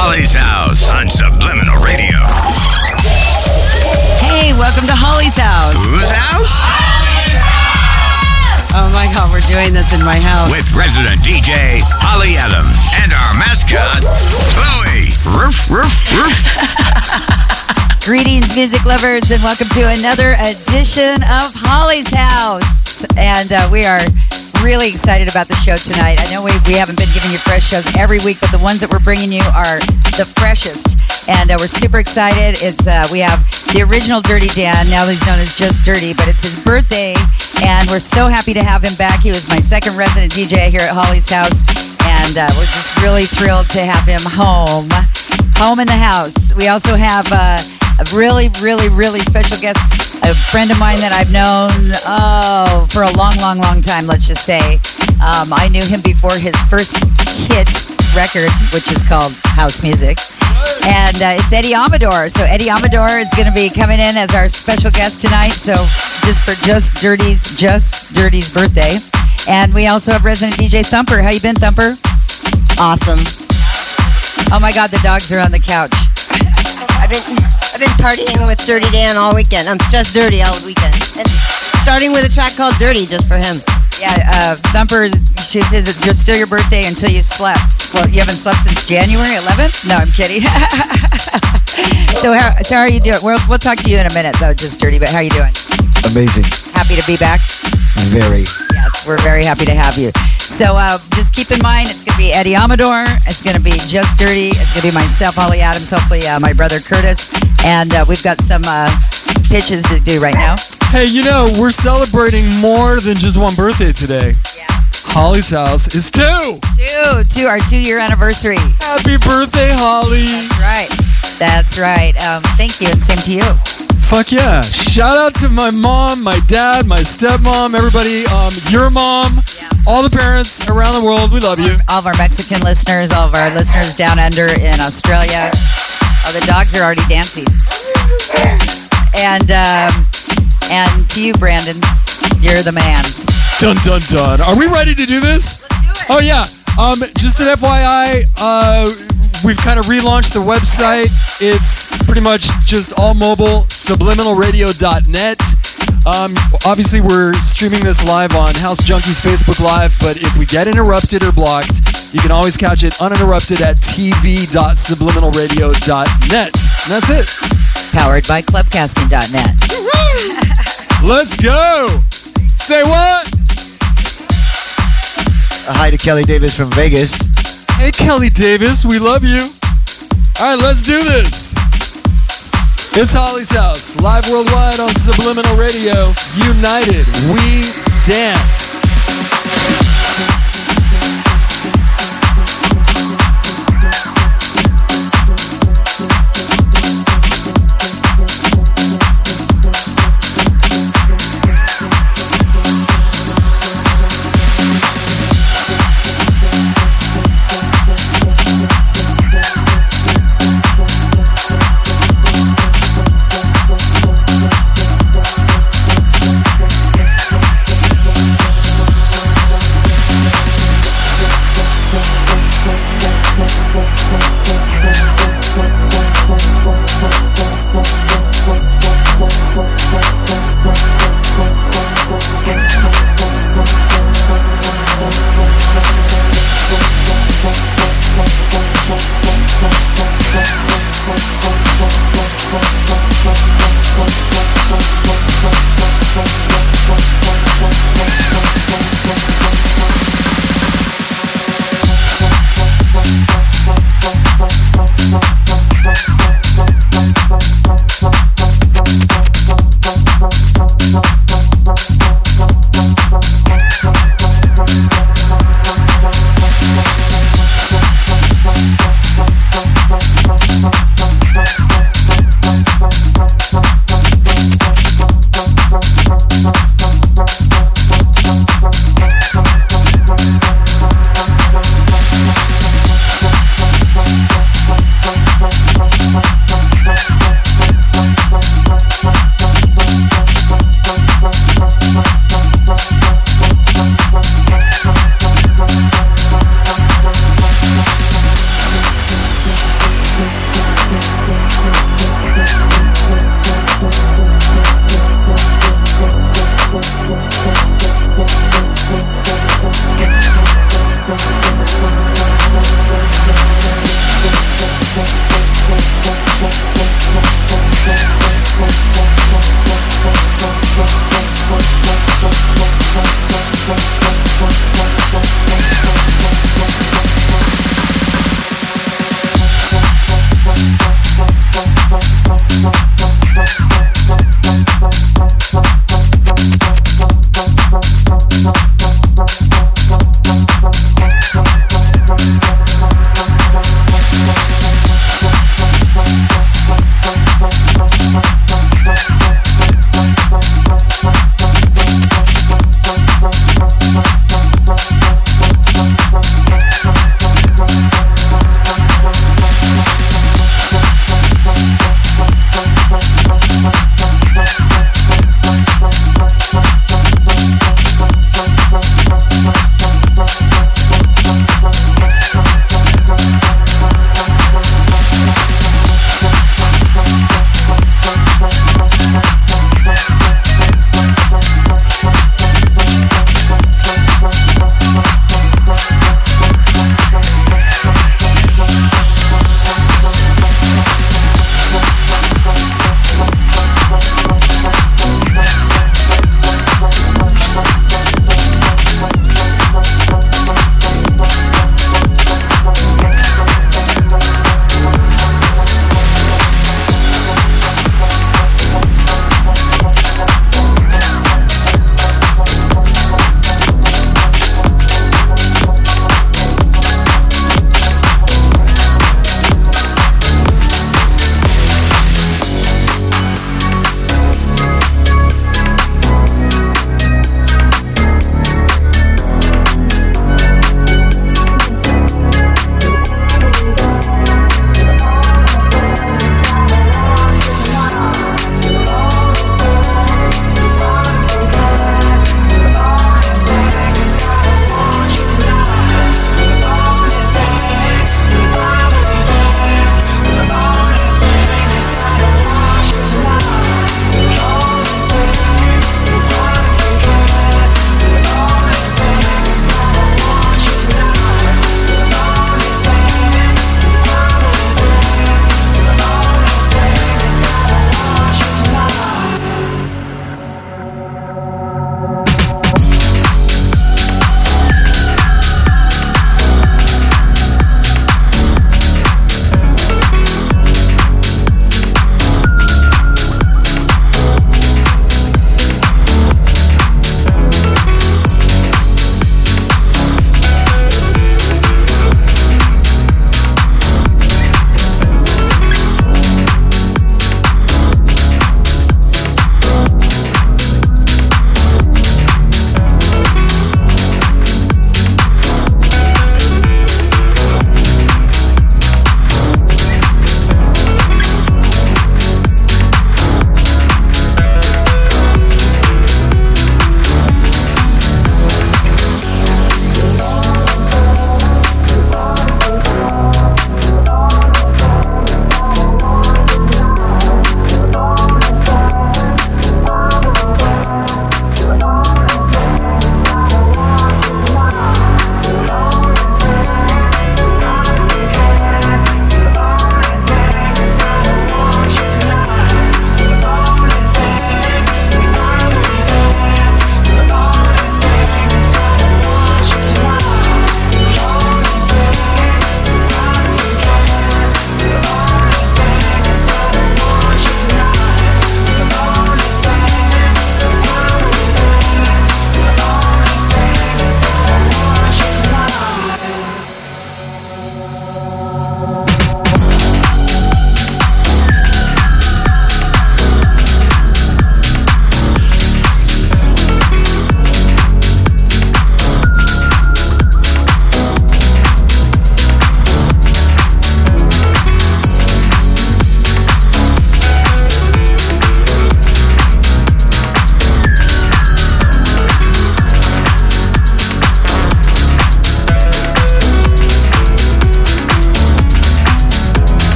Holly's House on Subliminal Radio. Hey, welcome to Holly's house. Whose house? Oh my God, we're doing this in my house. With resident DJ Holly Adams and our mascot, Chloe. Roof, roof, roof. Greetings, music lovers, and welcome to another edition of Holly's house. And uh, we are really excited about the show tonight. I know we, we haven't been giving you fresh shows every week, but the ones that we're bringing you are the freshest. And uh, we're super excited. It's uh, we have the original Dirty Dan. Now he's known as Just Dirty, but it's his birthday, and we're so happy to have him back. He was my second resident DJ here at Holly's house, and uh, we're just really thrilled to have him home, home in the house. We also have. Uh, a really, really, really special guest, a friend of mine that I've known oh for a long, long, long time. Let's just say, um, I knew him before his first hit record, which is called House Music, and uh, it's Eddie Amador. So Eddie Amador is going to be coming in as our special guest tonight. So just for just Dirty's, just Dirty's birthday, and we also have resident DJ Thumper. How you been, Thumper? Awesome. Oh my God, the dogs are on the couch. I've been I've been partying with Dirty Dan all weekend. I'm just dirty all weekend. And starting with a track called Dirty just for him. Yeah, uh, Thumper, she says it's your, still your birthday until you slept. Well, you haven't slept since January 11th? No, I'm kidding. so, how, so how are you doing? We'll, we'll talk to you in a minute, though, just dirty, but how are you doing? Amazing. Happy to be back? Very. Yes, we're very happy to have you. So uh, just keep in mind, it's going to be Eddie Amador. It's going to be Just Dirty. It's going to be myself, Holly Adams, hopefully uh, my brother Kurtis. And uh, we've got some uh, pitches to do right now. Hey, you know, we're celebrating more than just one birthday today. Yeah. Holly's house is two. Two, two, our two year anniversary. Happy birthday, Holly. That's right. That's right. Um, thank you, and same to you. Fuck yeah. Shout out to my mom, my dad, my stepmom, everybody, um, your mom, yeah. all the parents around the world. We love you. All of our Mexican listeners, all of our listeners down under in Australia. Oh, the dogs are already dancing. And um, and to you, Brandon, you're the man. Dun dun dun. Are we ready to do this? Oh yeah. Um, just an FYI, uh, we've kind of relaunched the website. It's pretty much just all mobile, subliminalradio.net. Um, obviously, we're streaming this live on House Junkies Facebook Live, but if we get interrupted or blocked, you can always catch it uninterrupted at tv.subliminalradio.net. And that's it. Powered by clubcasting.net. Let's go. Say what? Uh, hi to Kelly Davis from Vegas. Hey, Kelly Davis, we love you. All right, let's do this. It's Holly's House, live worldwide on Subliminal Radio. United, we dance.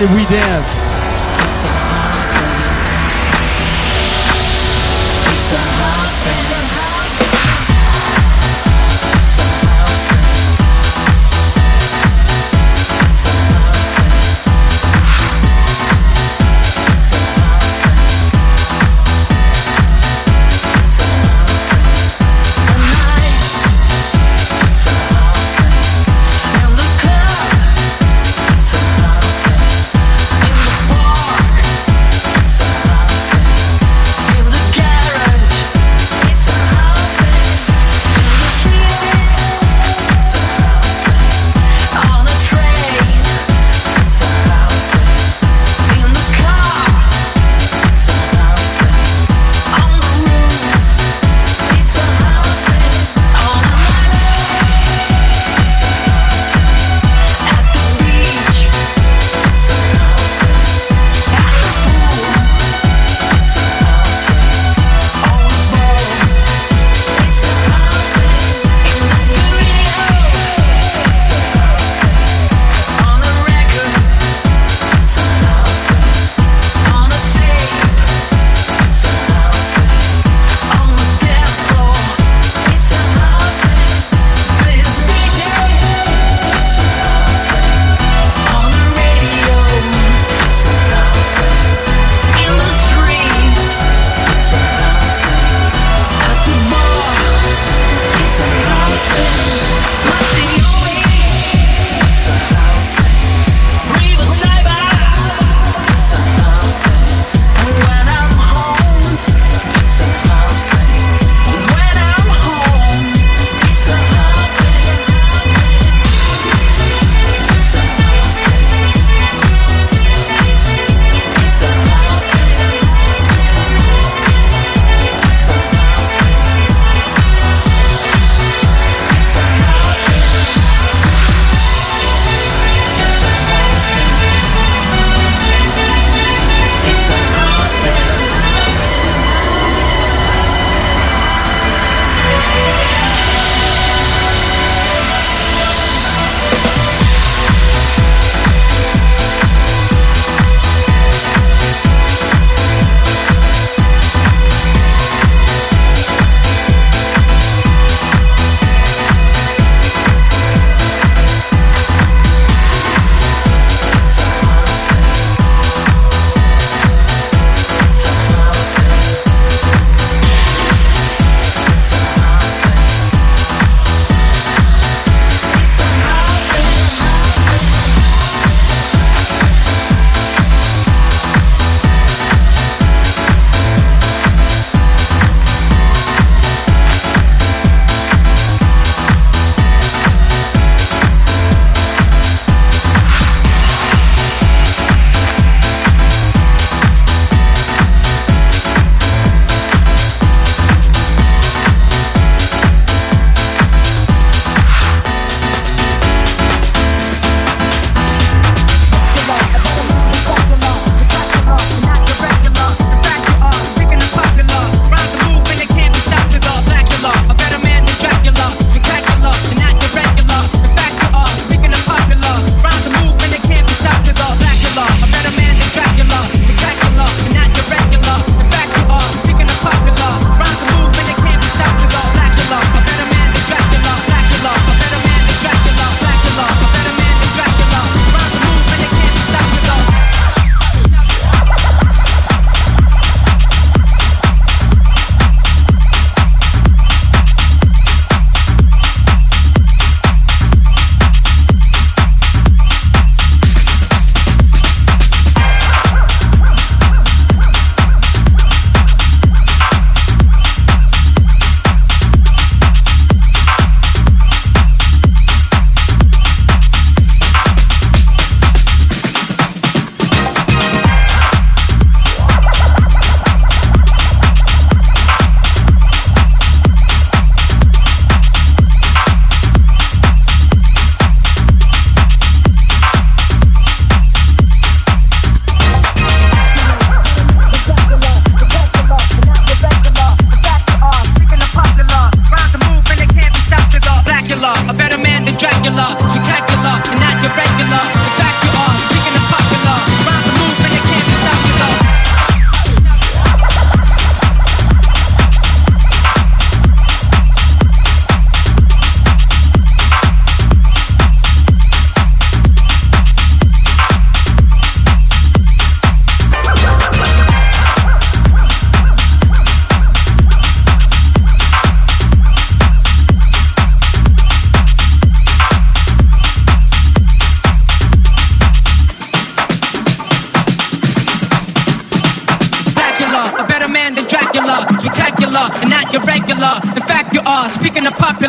United We Dance.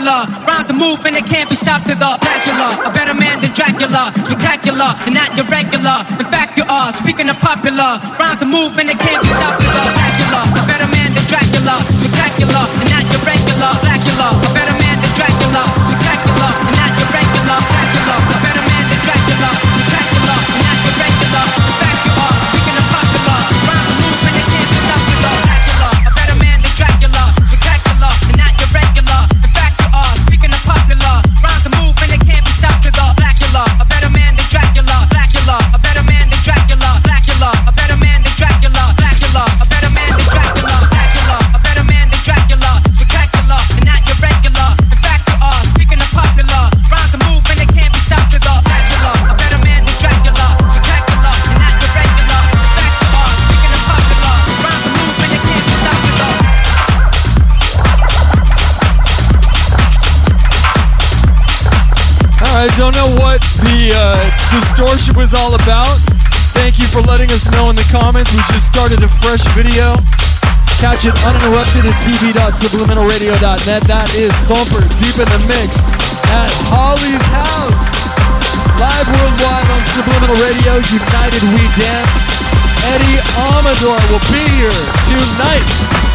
popular. Rhymes are moving, it can't be stopped at all. Dracula, a better man than Dracula. Spectacular, and not your regular. In fact, you are. Speaking of popular, rhymes are moving. Distortion was all about. Thank you for letting us know in the comments. We just started a fresh video. Catch it uninterrupted at tv.subliminalradio.net. That is Thumper deep in the mix at Holly's house. Live worldwide on Subliminal Radio, United We Dance. Eddie Amador will be here tonight.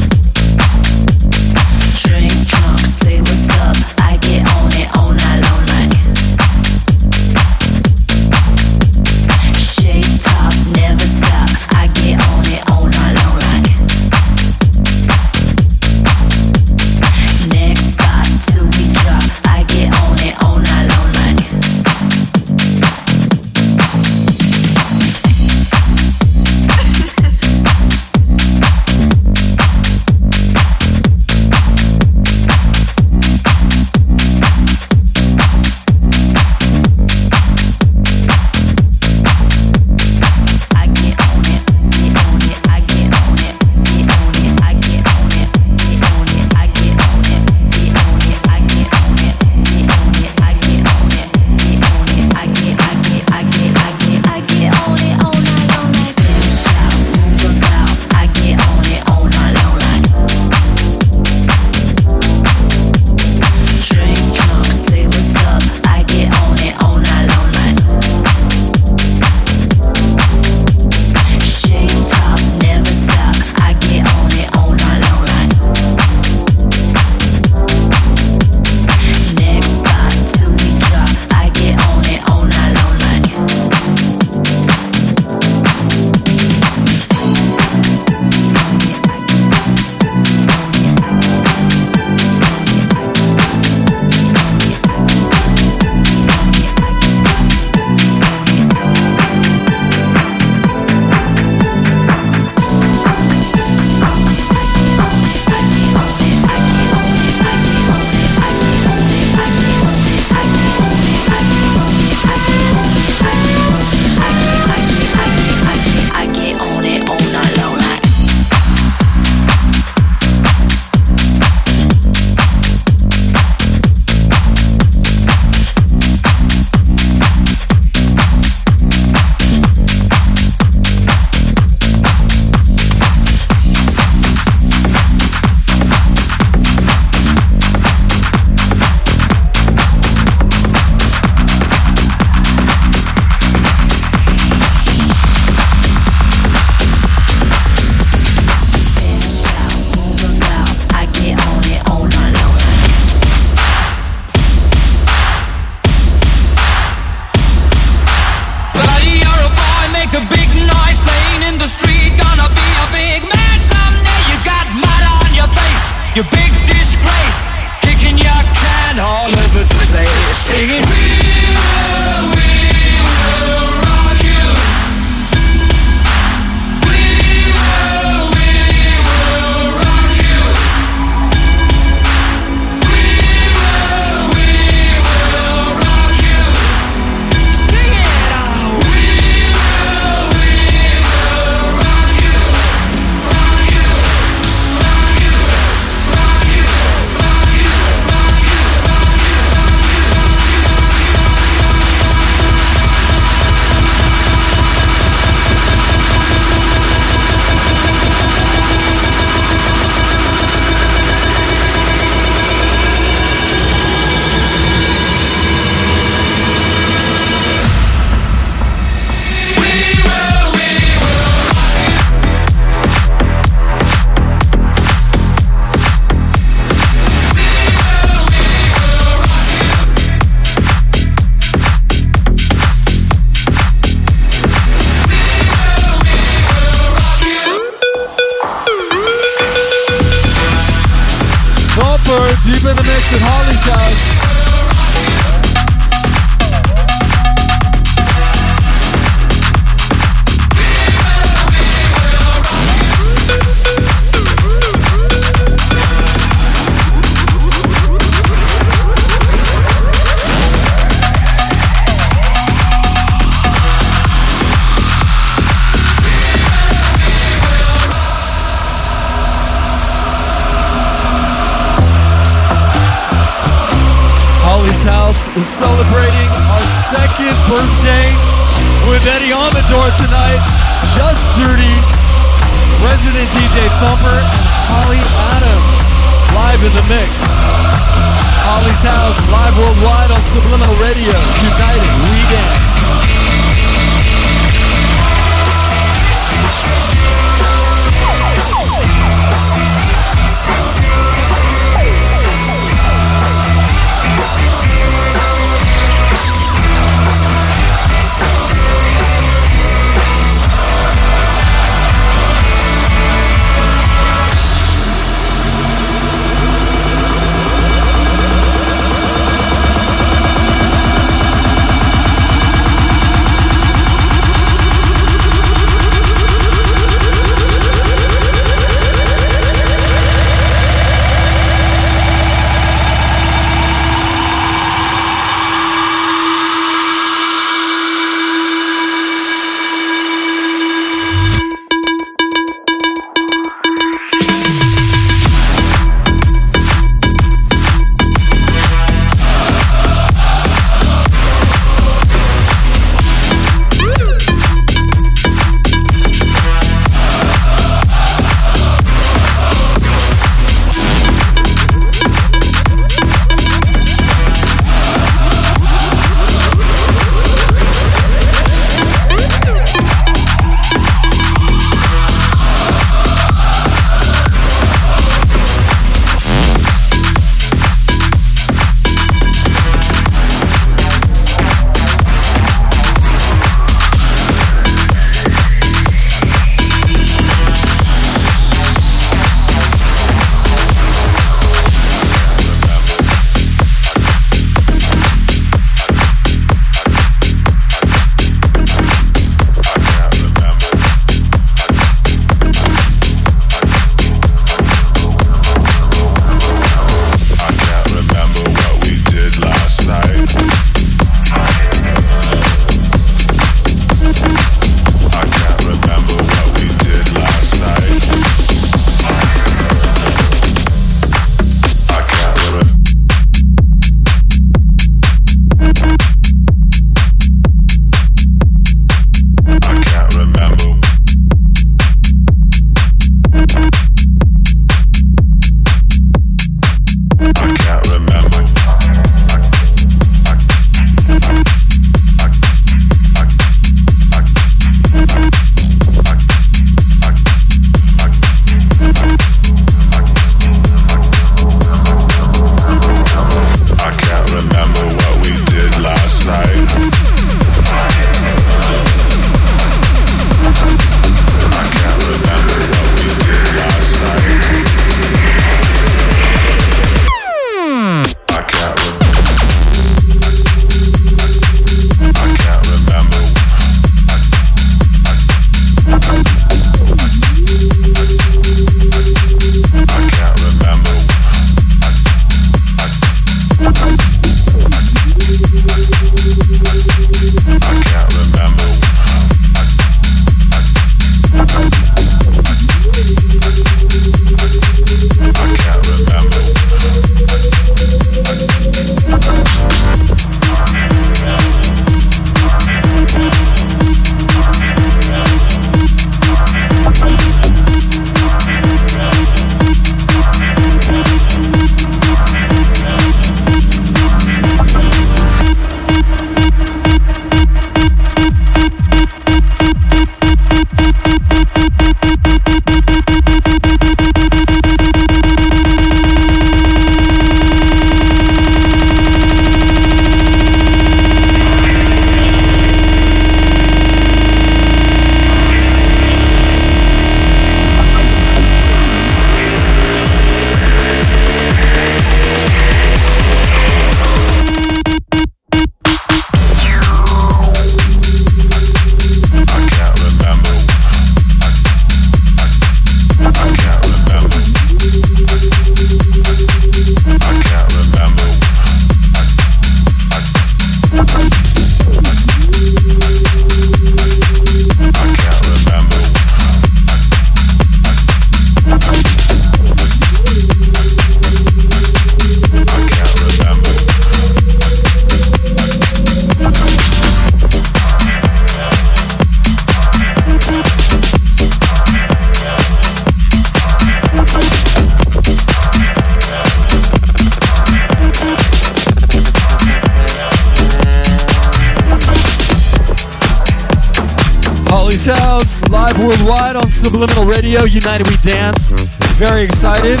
Subliminal Radio, United We Dance. Very excited.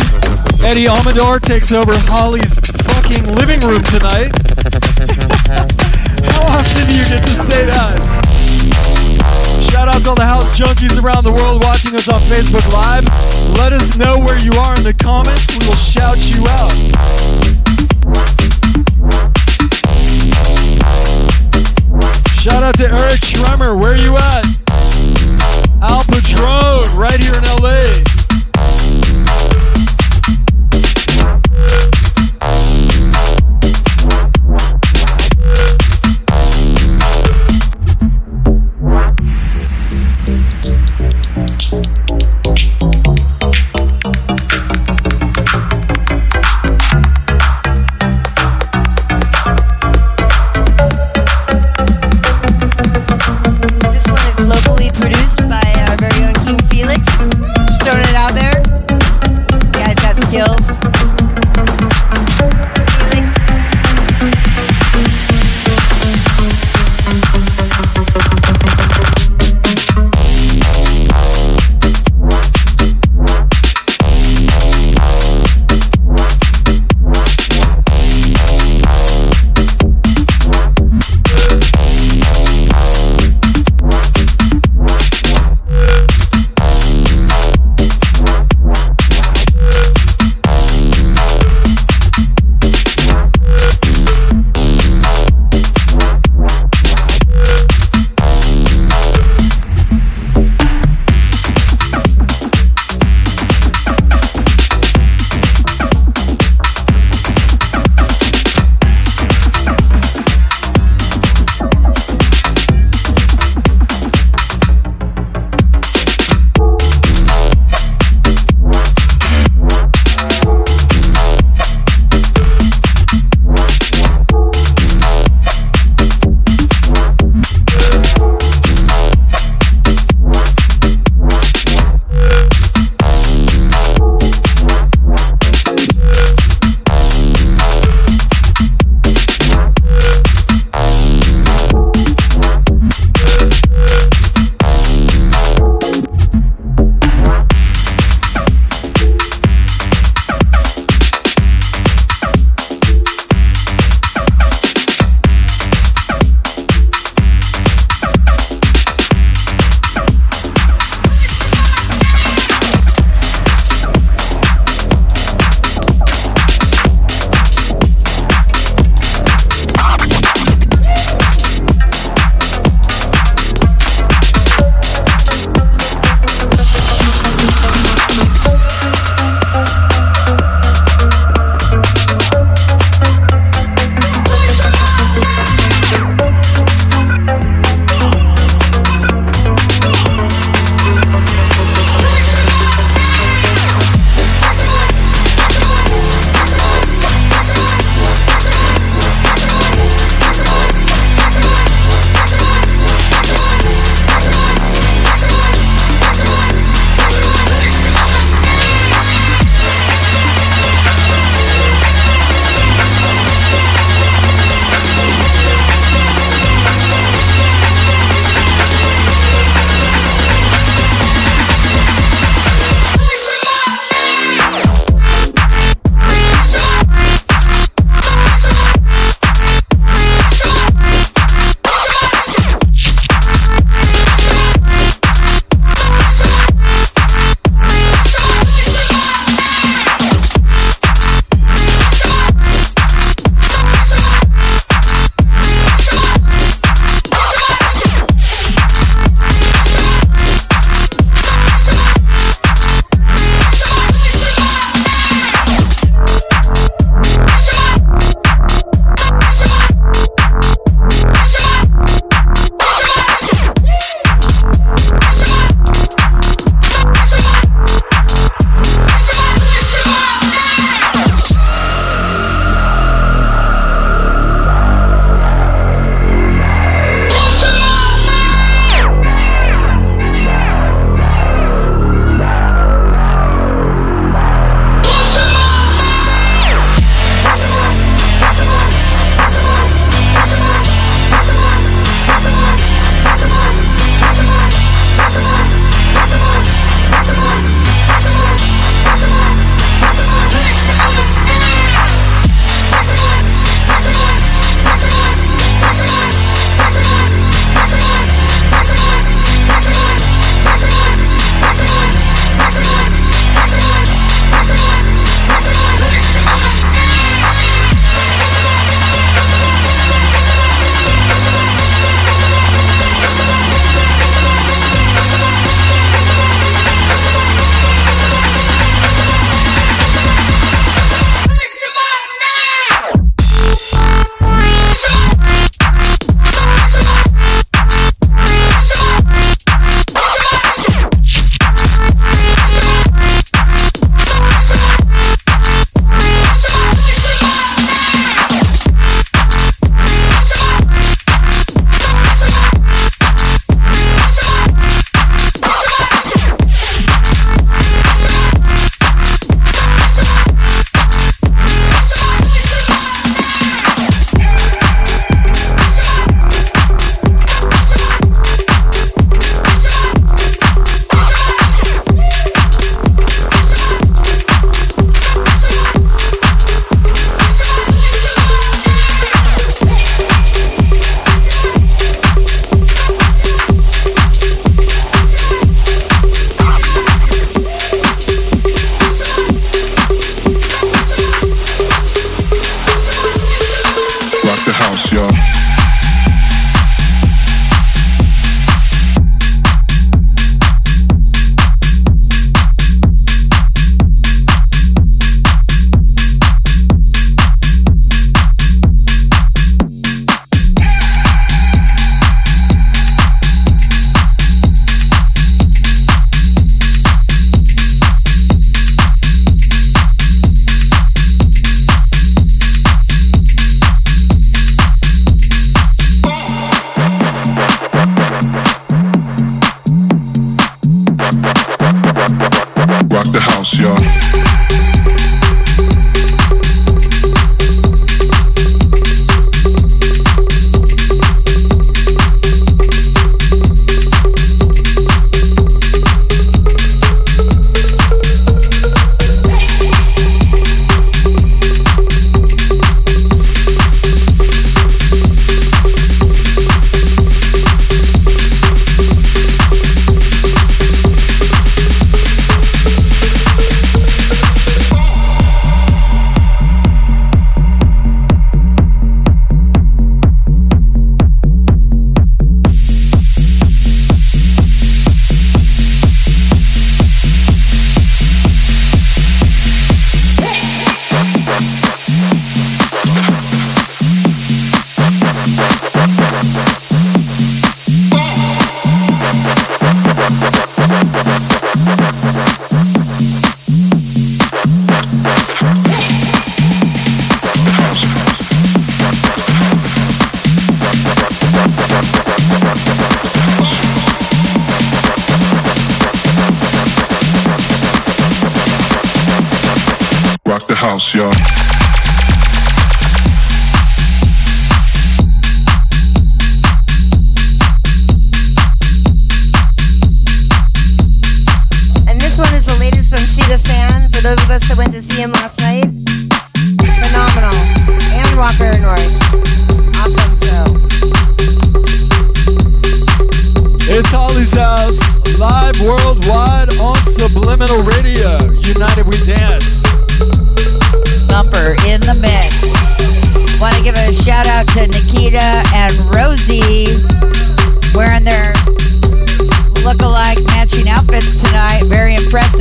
Eddie Amador takes over Holly's fucking living room tonight. How often do you get to say that? Shout out to all the house junkies around the world watching us on Facebook Live. Let us know where you are in the comments. We will shout you out. Shout out to Eric Schremer. Where you at? Padrone, right here in LA.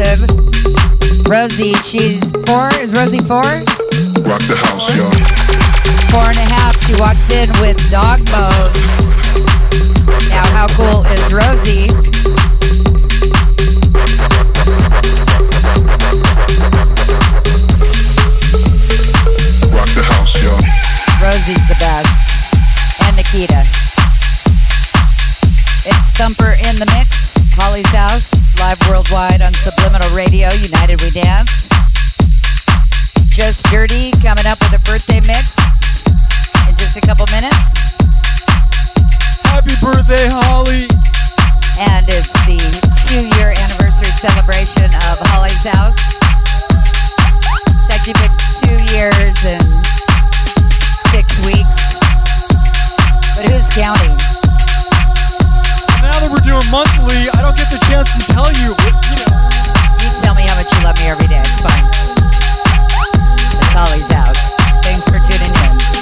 Impressive. Rosie, she's four. Is Rosie four? Rock the house, y'all. Four and a half. She walks in with dog bones. Now, how cool is Rosie? Rock the house, y'all. Rosie's the best. And Nikita. It's Thumper in the Mix, Holly's House, live worldwide on Subliminal Radio, United We Dance. Just Dirty coming up with a birthday mix in just a couple minutes. Happy birthday, Holly. And it's the two year anniversary celebration of Holly's House. It's actually been two years and six weeks. But who's counting? Monthly, I don't get the chance to tell you. You know, You tell me how much you love me every day. It's fine. It's Holly's house. Thanks for tuning in.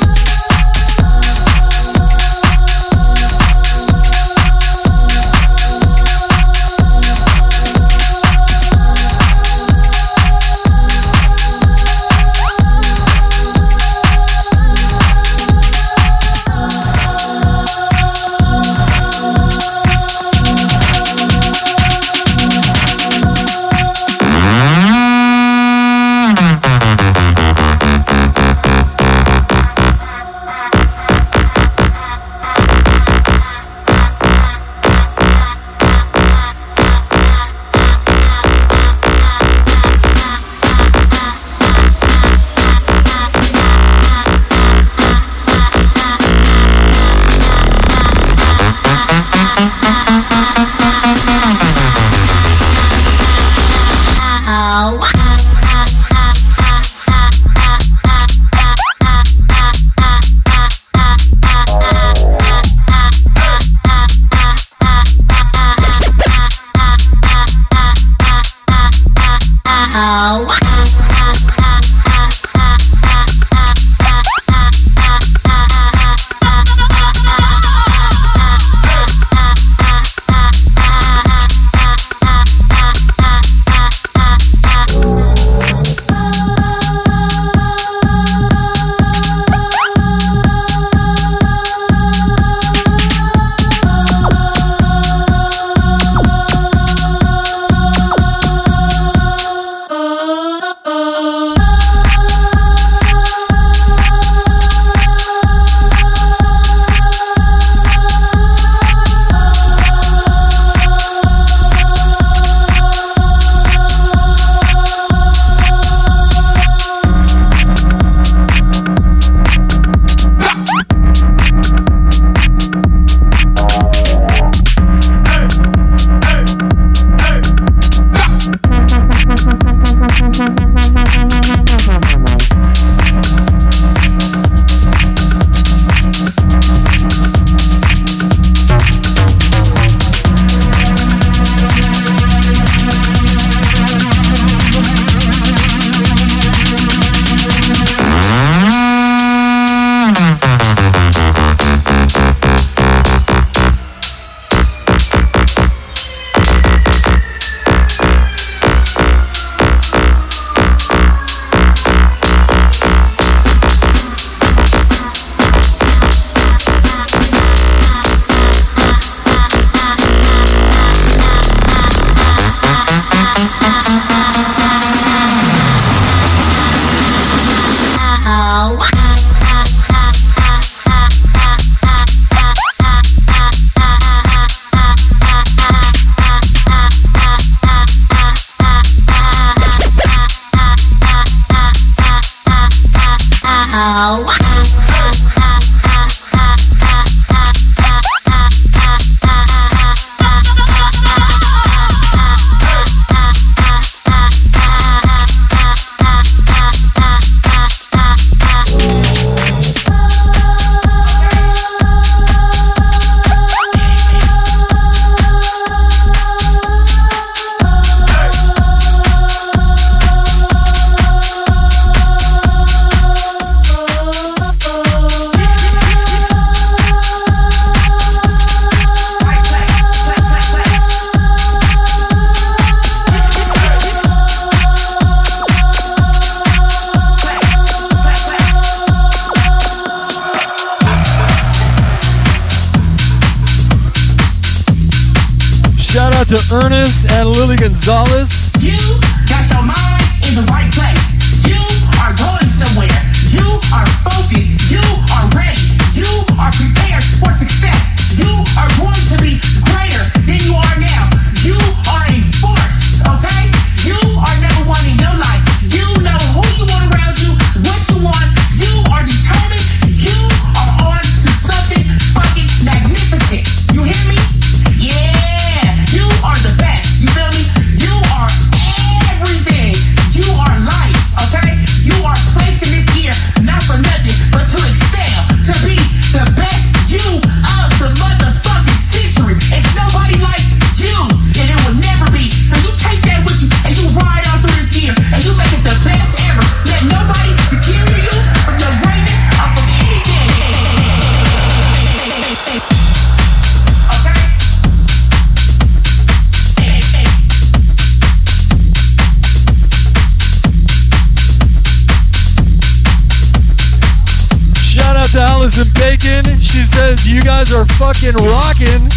fucking rocking.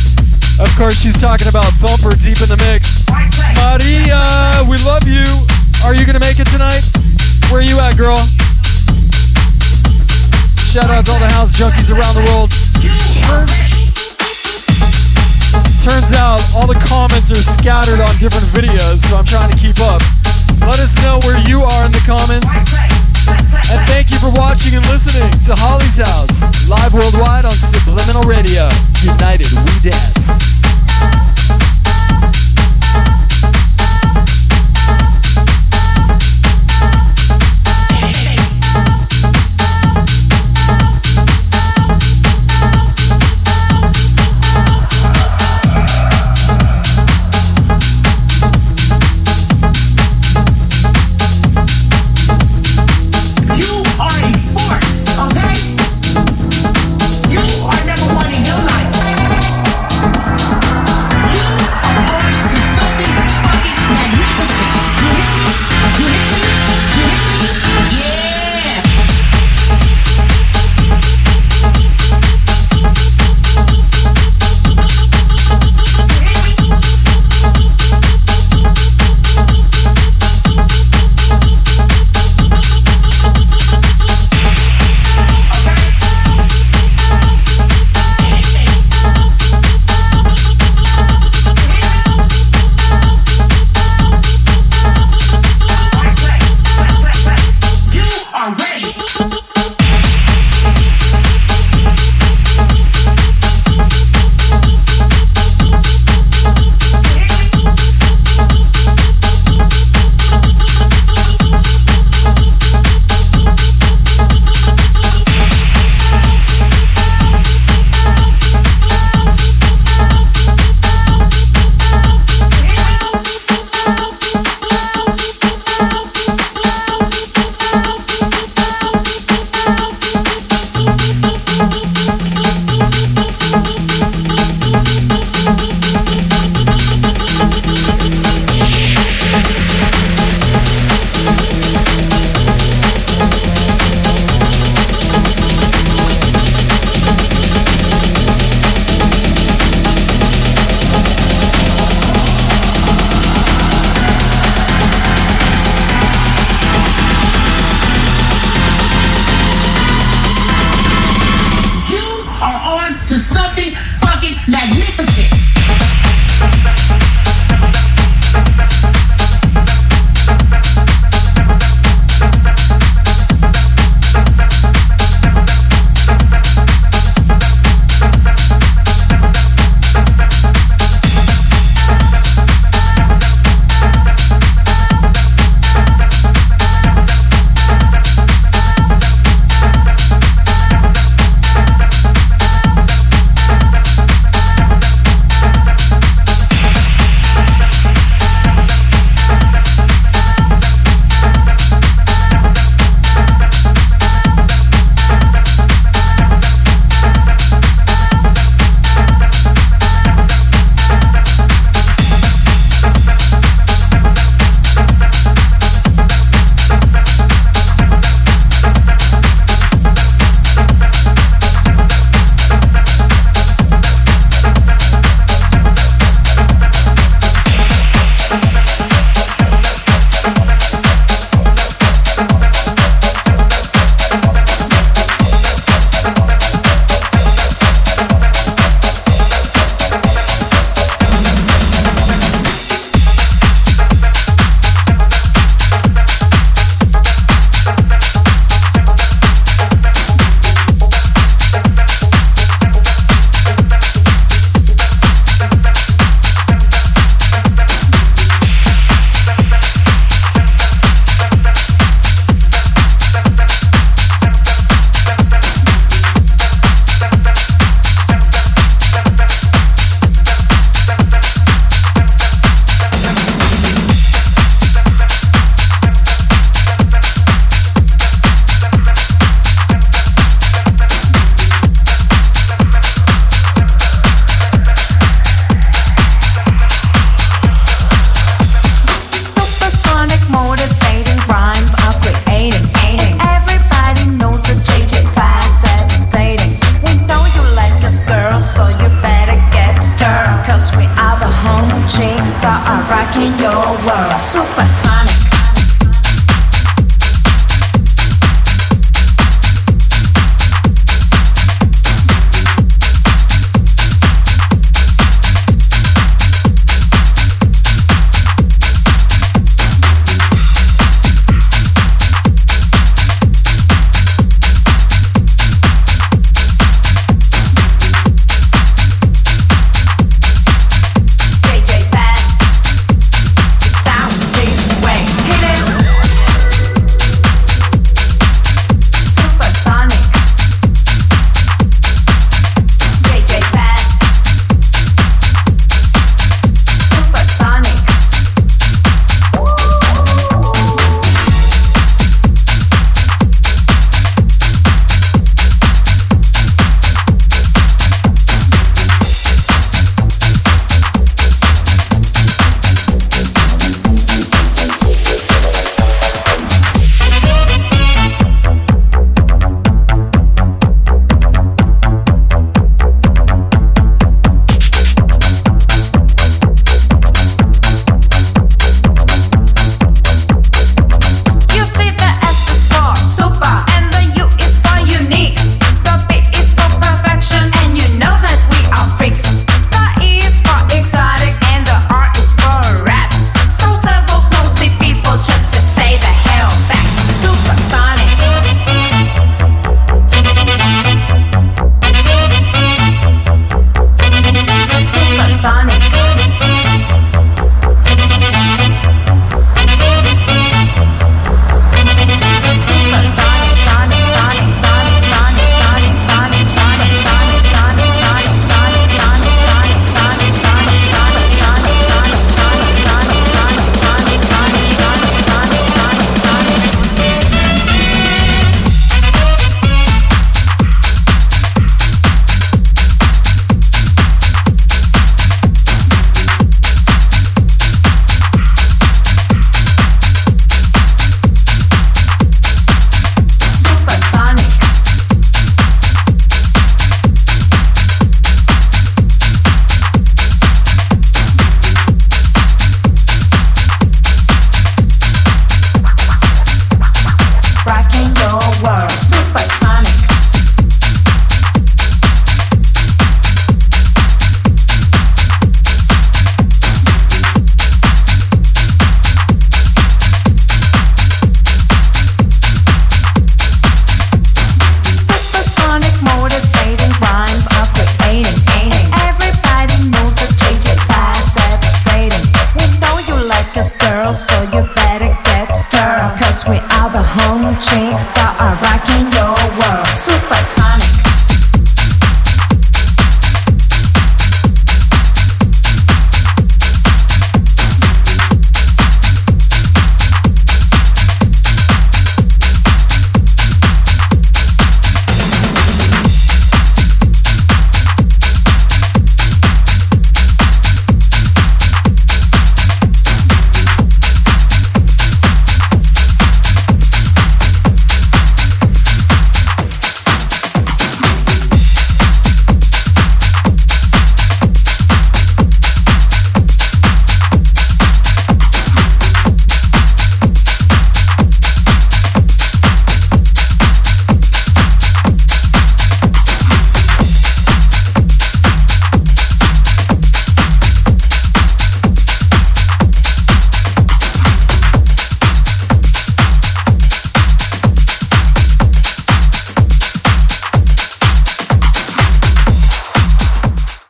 Of course, she's talking about Thumper deep in the mix. Maria, we love you. Are you gonna make it tonight? Where you at, girl? Shout out to all the house junkies around the world. Turns, turns out all the comments are scattered on different videos, so I'm trying to keep up. Let us know where you are in the comments. And thank you for watching and listening to Holly's House, live worldwide on Subliminal Radio. United we dance.